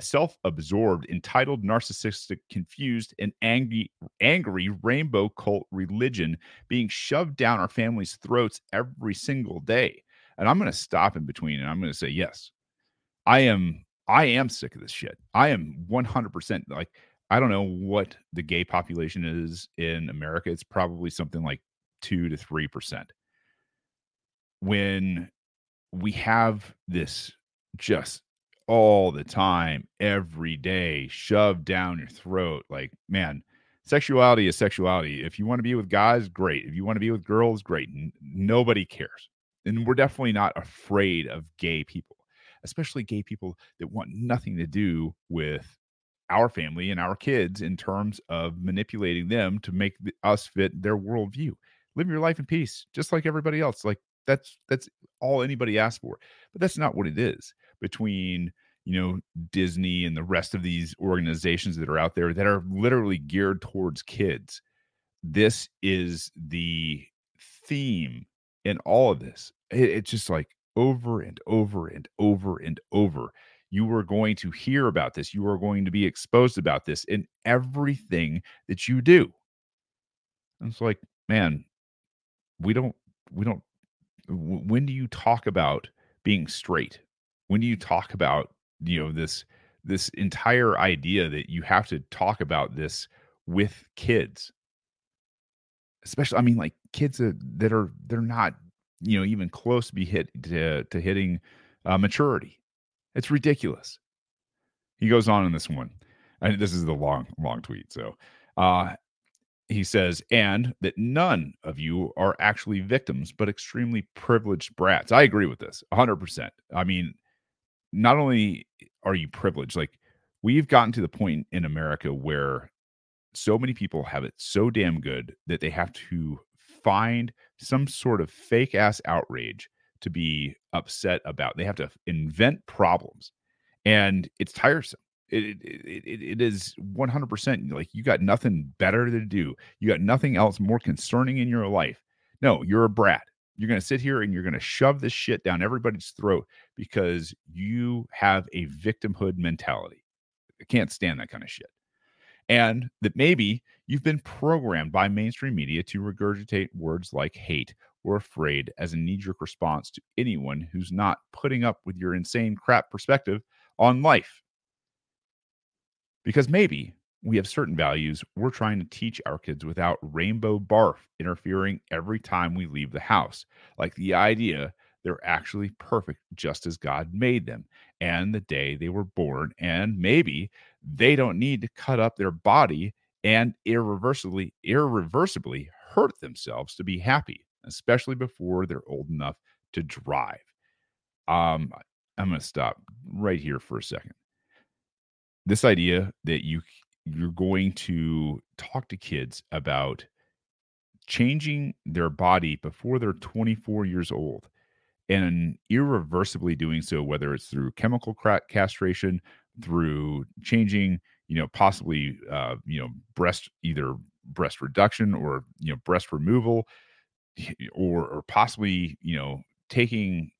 self-absorbed, entitled, narcissistic, confused, and angry angry rainbow cult religion being shoved down our families' throats every single day. And I'm going to stop in between and I'm going to say yes. I am I am sick of this shit. I am 100% like I don't know what the gay population is in America. It's probably something like 2 to 3%. When we have this just all the time, every day, shoved down your throat, like, man, sexuality is sexuality. If you want to be with guys, great. If you want to be with girls, great. N- nobody cares. And we're definitely not afraid of gay people, especially gay people that want nothing to do with our family and our kids in terms of manipulating them to make us fit their worldview. Live your life in peace, just like everybody else. Like that's that's all anybody asks for. But that's not what it is between you know Disney and the rest of these organizations that are out there that are literally geared towards kids. This is the theme in all of this. It, it's just like over and over and over and over you are going to hear about this. You are going to be exposed about this in everything that you do. And it's like, man, we don't, we don't, when do you talk about being straight? When do you talk about, you know, this, this entire idea that you have to talk about this with kids? Especially, I mean, like kids that, are, they're not, you know, even close to be hit to, to hitting uh, maturity it's ridiculous. He goes on in this one. And this is the long, long tweet. So uh, he says, and that none of you are actually victims, but extremely privileged brats. I agree with this 100%. I mean, not only are you privileged, like we've gotten to the point in America where so many people have it so damn good that they have to find some sort of fake ass outrage to be upset about. They have to invent problems, and it's tiresome. It, it, it, it is 100% like you got nothing better to do. You got nothing else more concerning in your life. No, you're a brat. You're going to sit here and you're going to shove this shit down everybody's throat because you have a victimhood mentality. I can't stand that kind of shit. And that maybe you've been programmed by mainstream media to regurgitate words like hate or afraid as a knee jerk response to anyone who's not putting up with your insane crap perspective on life. Because maybe we have certain values we're trying to teach our kids without rainbow barf interfering every time we leave the house, like the idea they're actually perfect just as God made them and the day they were born. And maybe they don't need to cut up their body and irreversibly, irreversibly hurt themselves to be happy especially before they're old enough to drive. Um, I'm going to stop right here for a second. This idea that you you're going to talk to kids about changing their body before they're 24 years old and irreversibly doing so whether it's through chemical castration through changing you know possibly uh, you know breast either breast reduction or you know breast removal or or possibly you know taking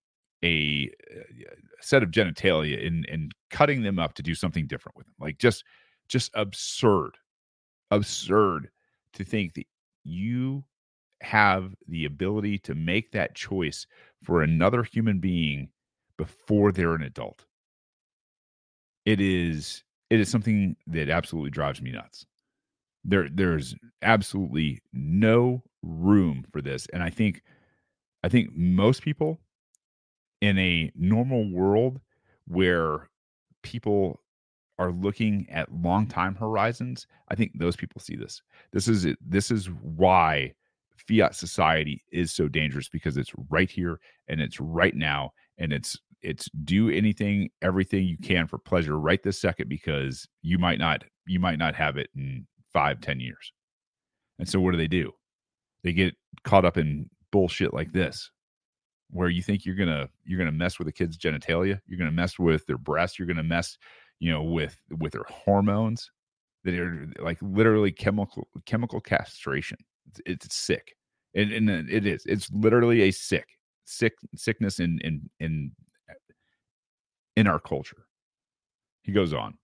a, uh, a set of genitalia and and cutting them up to do something different with them like just just absurd absurd to think that you have the ability to make that choice for another human being before they're an adult. It is it is something that absolutely drives me nuts there there's absolutely no room for this and i think i think most people in a normal world where people are looking at long time horizons i think those people see this. This is this is why fiat society is so dangerous because it's right here and it's right now and it's it's do anything, everything you can for pleasure right this second because you might not you might not have it in five, ten years. And so what do they do? They get caught up in bullshit like this, where you think you're gonna you're gonna mess with a kid's genitalia, you're gonna mess with their breasts, you're gonna mess, you know, with with their hormones that are like literally chemical chemical castration. It's, it's sick, and, and it is. It's literally a sick sick sickness in in in in our culture. He goes on,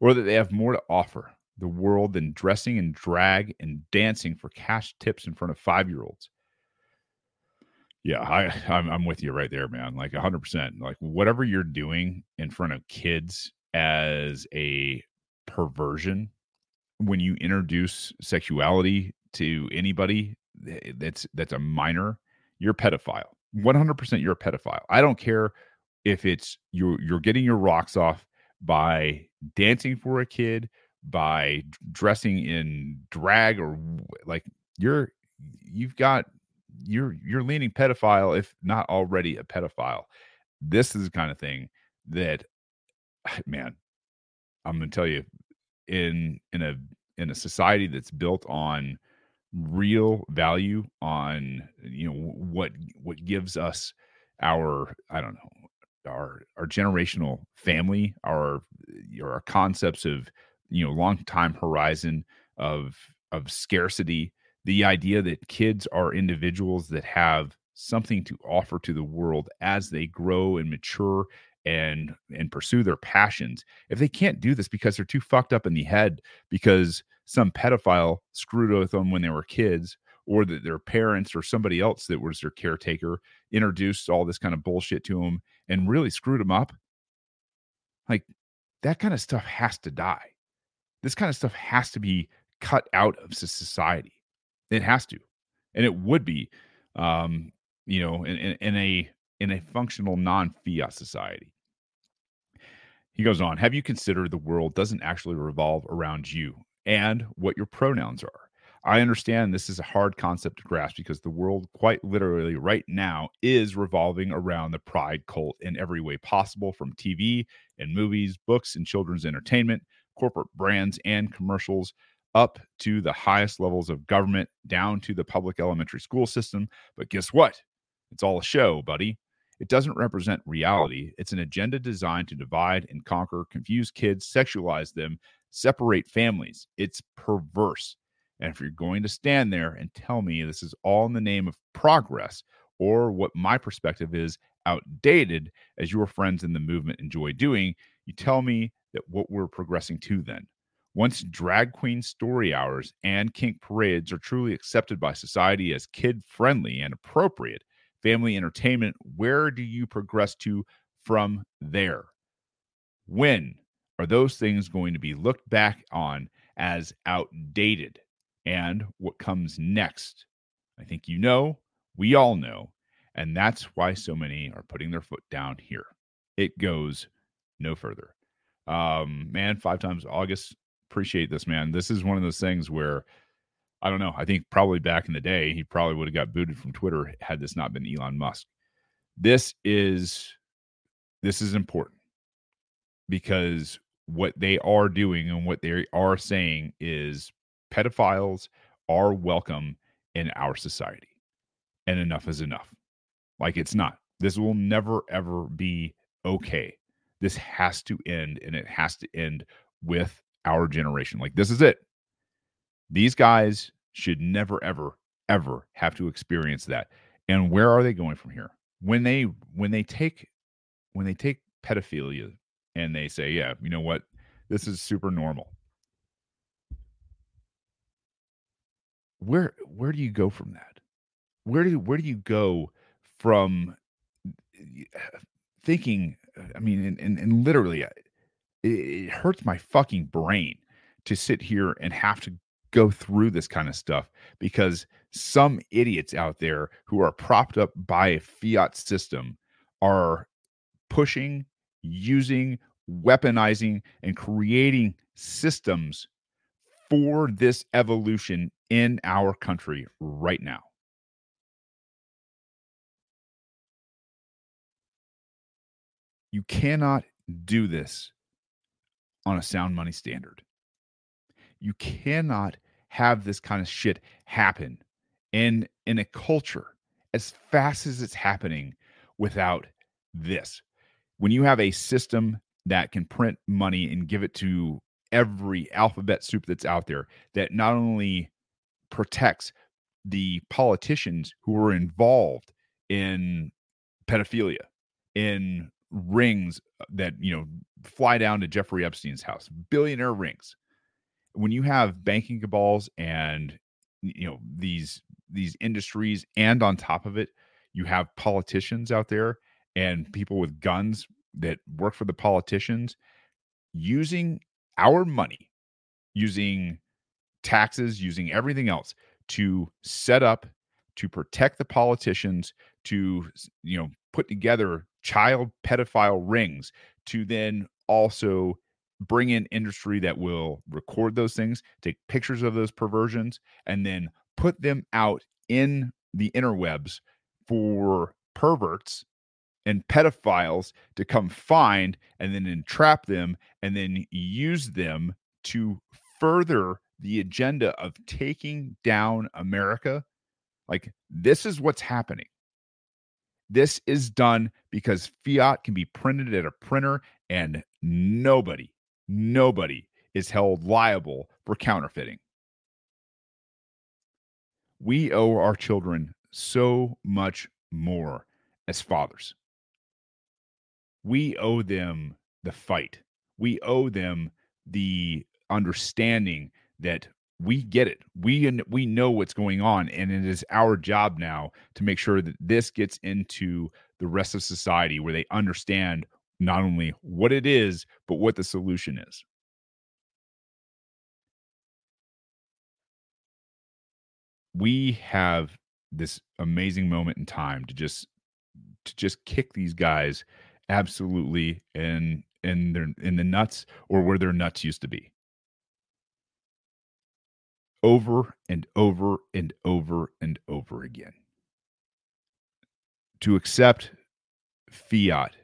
or that they have more to offer the world than dressing in drag and dancing for cash tips in front of five year olds. Yeah, I *laughs* I'm, I'm with you right there, man. Like 100. percent Like whatever you're doing in front of kids as a perversion when you introduce sexuality to anybody that's that's a minor you're a pedophile 100% you're a pedophile i don't care if it's you're you're getting your rocks off by dancing for a kid by dressing in drag or like you're you've got you're you're leaning pedophile if not already a pedophile. This is the kind of thing that *sighs* man i'm going to tell you in in a in a society that's built on real value on you know what what gives us our i don't know our our generational family our our concepts of you know long time horizon of of scarcity the idea that kids are individuals that have something to offer to the world as they grow and mature and and pursue their passions if they can't do this because they're too fucked up in the head because some pedophile screwed with them when they were kids or that their parents or somebody else that was their caretaker introduced all this kind of bullshit to them and really screwed them up like that kind of stuff has to die this kind of stuff has to be cut out of society it has to and it would be um you know in, in, in a in a functional non-fiat society. He goes on, have you considered the world doesn't actually revolve around you and what your pronouns are? I understand this is a hard concept to grasp because the world, quite literally right now, is revolving around the pride cult in every way possible from TV and movies, books, and children's entertainment, corporate brands and commercials, up to the highest levels of government, down to the public elementary school system. But guess what? It's all a show, buddy. It doesn't represent reality. It's an agenda designed to divide and conquer, confuse kids, sexualize them, separate families. It's perverse. And if you're going to stand there and tell me this is all in the name of progress or what my perspective is outdated, as your friends in the movement enjoy doing, you tell me that what we're progressing to then. Once drag queen story hours and kink parades are truly accepted by society as kid friendly and appropriate, family entertainment, where do you progress to from there? When are those things going to be looked back on as outdated? And what comes next? I think you know, we all know, and that's why so many are putting their foot down here. It goes no further. Um, man, five times August. Appreciate this, man. This is one of those things where I don't know. I think probably back in the day, he probably would have got booted from Twitter had this not been Elon Musk. This is this is important because what they are doing and what they are saying is pedophiles are welcome in our society. And enough is enough. Like it's not. This will never ever be okay. This has to end and it has to end with our generation. Like this is it. These guys should never, ever, ever have to experience that. And where are they going from here? When they when they take when they take pedophilia and they say, yeah, you know what, this is super normal. Where where do you go from that? Where do where do you go from *sighs* thinking? I mean, and, and, and literally, uh, it, it hurts my fucking brain to sit here and have to go through this kind of stuff because some idiots out there who are propped up by a fiat system are pushing, using, weaponizing, and creating systems for this evolution in our country right now. You cannot do this on a sound money standard. You cannot have this kind of shit happen in in a culture as fast as it's happening without this. When you have a system that can print money and give it to every alphabet soup that's out there that not only protects the politicians who are involved in pedophilia, in rings uh, that, you know, fly down to Jeffrey Epstein's house, billionaire rings. When you have banking cabals and you know these these industries and on top of it you have politicians out there and people with guns that work for the politicians using our money using taxes using everything else to set up to protect the politicians to you know put together child pedophile rings to then also bring in industry that will record those things take pictures of those perversions and then put them out in the interwebs for perverts and pedophiles to come find and then entrap them and then use them to further the agenda of taking down America. Like, this is what's happening. This is done because fiat can be printed at a printer and nobody, nobody is held liable for counterfeiting. We owe our children so much more as fathers. We owe them the fight. We owe them the understanding that we get it. We we know what's going on and it is our job now to make sure that this gets into the rest of society where they understand not only what it is but what the solution is. We have this amazing moment in time to just to just kick these guys absolutely in in their in the nuts or where their nuts used to be over and over and over and over again. To accept fiat,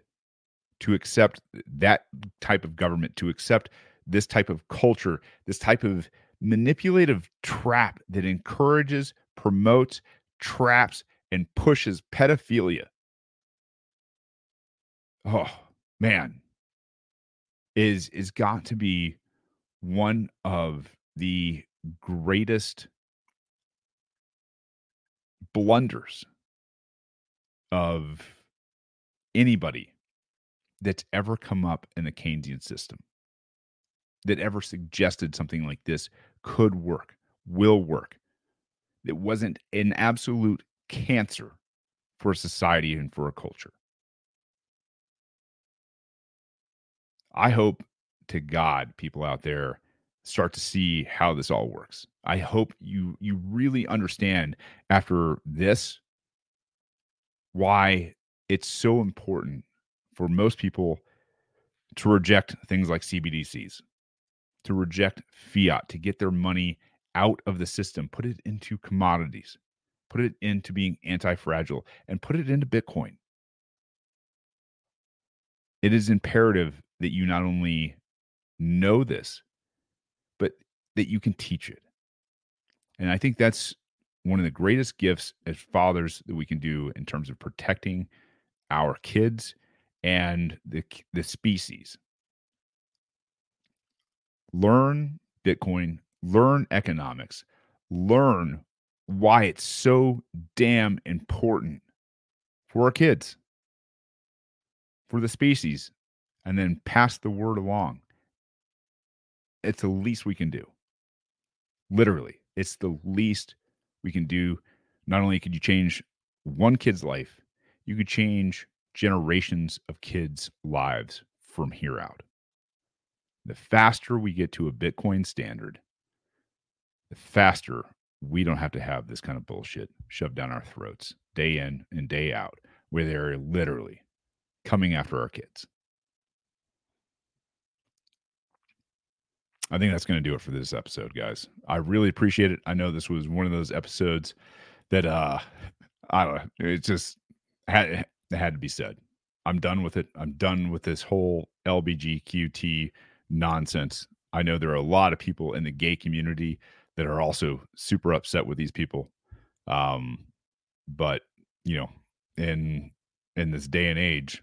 to accept that type of government, to accept this type of culture, this type of manipulative trap that encourages, promotes, traps, and pushes pedophilia. Oh, man. Is is got to be one of the greatest blunders of anybody that's ever come up in the Keynesian system that ever suggested something like this could work, will work. It wasn't an absolute cancer for a society and for a culture. I hope to God, people out there start to see how this all works. I hope you you really understand after this why it's so important for most people to reject things like CBDCs, to reject fiat, to get their money out of the system, put it into commodities, put it into being anti-fragile and put it into Bitcoin. It is imperative that you not only know this, that you can teach it. And I think that's one of the greatest gifts as fathers that we can do in terms of protecting our kids and the the species. Learn Bitcoin, learn economics, learn why it's so damn important for our kids, for the species, and then pass the word along. It's the least we can do. Literally, it's the least we can do. Not only could you change one kid's life, you could change generations of kids' lives from here out. The faster we get to a Bitcoin standard, the faster we don't have to have this kind of bullshit shoved down our throats day in and day out, where they're literally coming after our kids. I think that's going to do it for this episode, guys. I really appreciate it. I know this was one of those episodes that uh I don't know, it just had it had to be said. I'm done with it. I'm done with this whole LBGQT nonsense. I know there are a lot of people in the gay community that are also super upset with these people. Um, but you know, in in this day and age,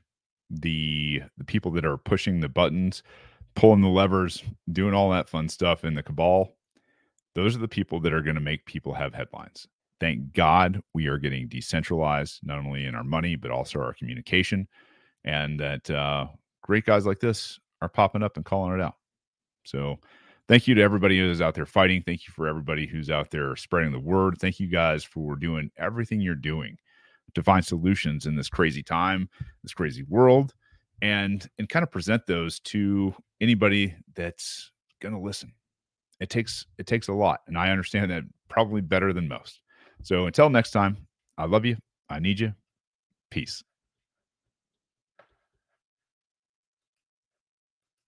the the people that are pushing the buttons, pulling the levers, doing all that fun stuff in the cabal, those are the people that are going to make people have headlines. Thank God we are getting decentralized, not only in our money, but also our communication. And that uh, great guys like this are popping up and calling it out. So thank you to everybody who's out there fighting. Thank you for everybody who's out there spreading the word. Thank you guys for doing everything you're doing to find solutions in this crazy time, this crazy world, and and kind of present those to anybody that's going to listen. It takes it takes a lot, and I understand that probably better than most. So until next time, I love you. I need you. Peace.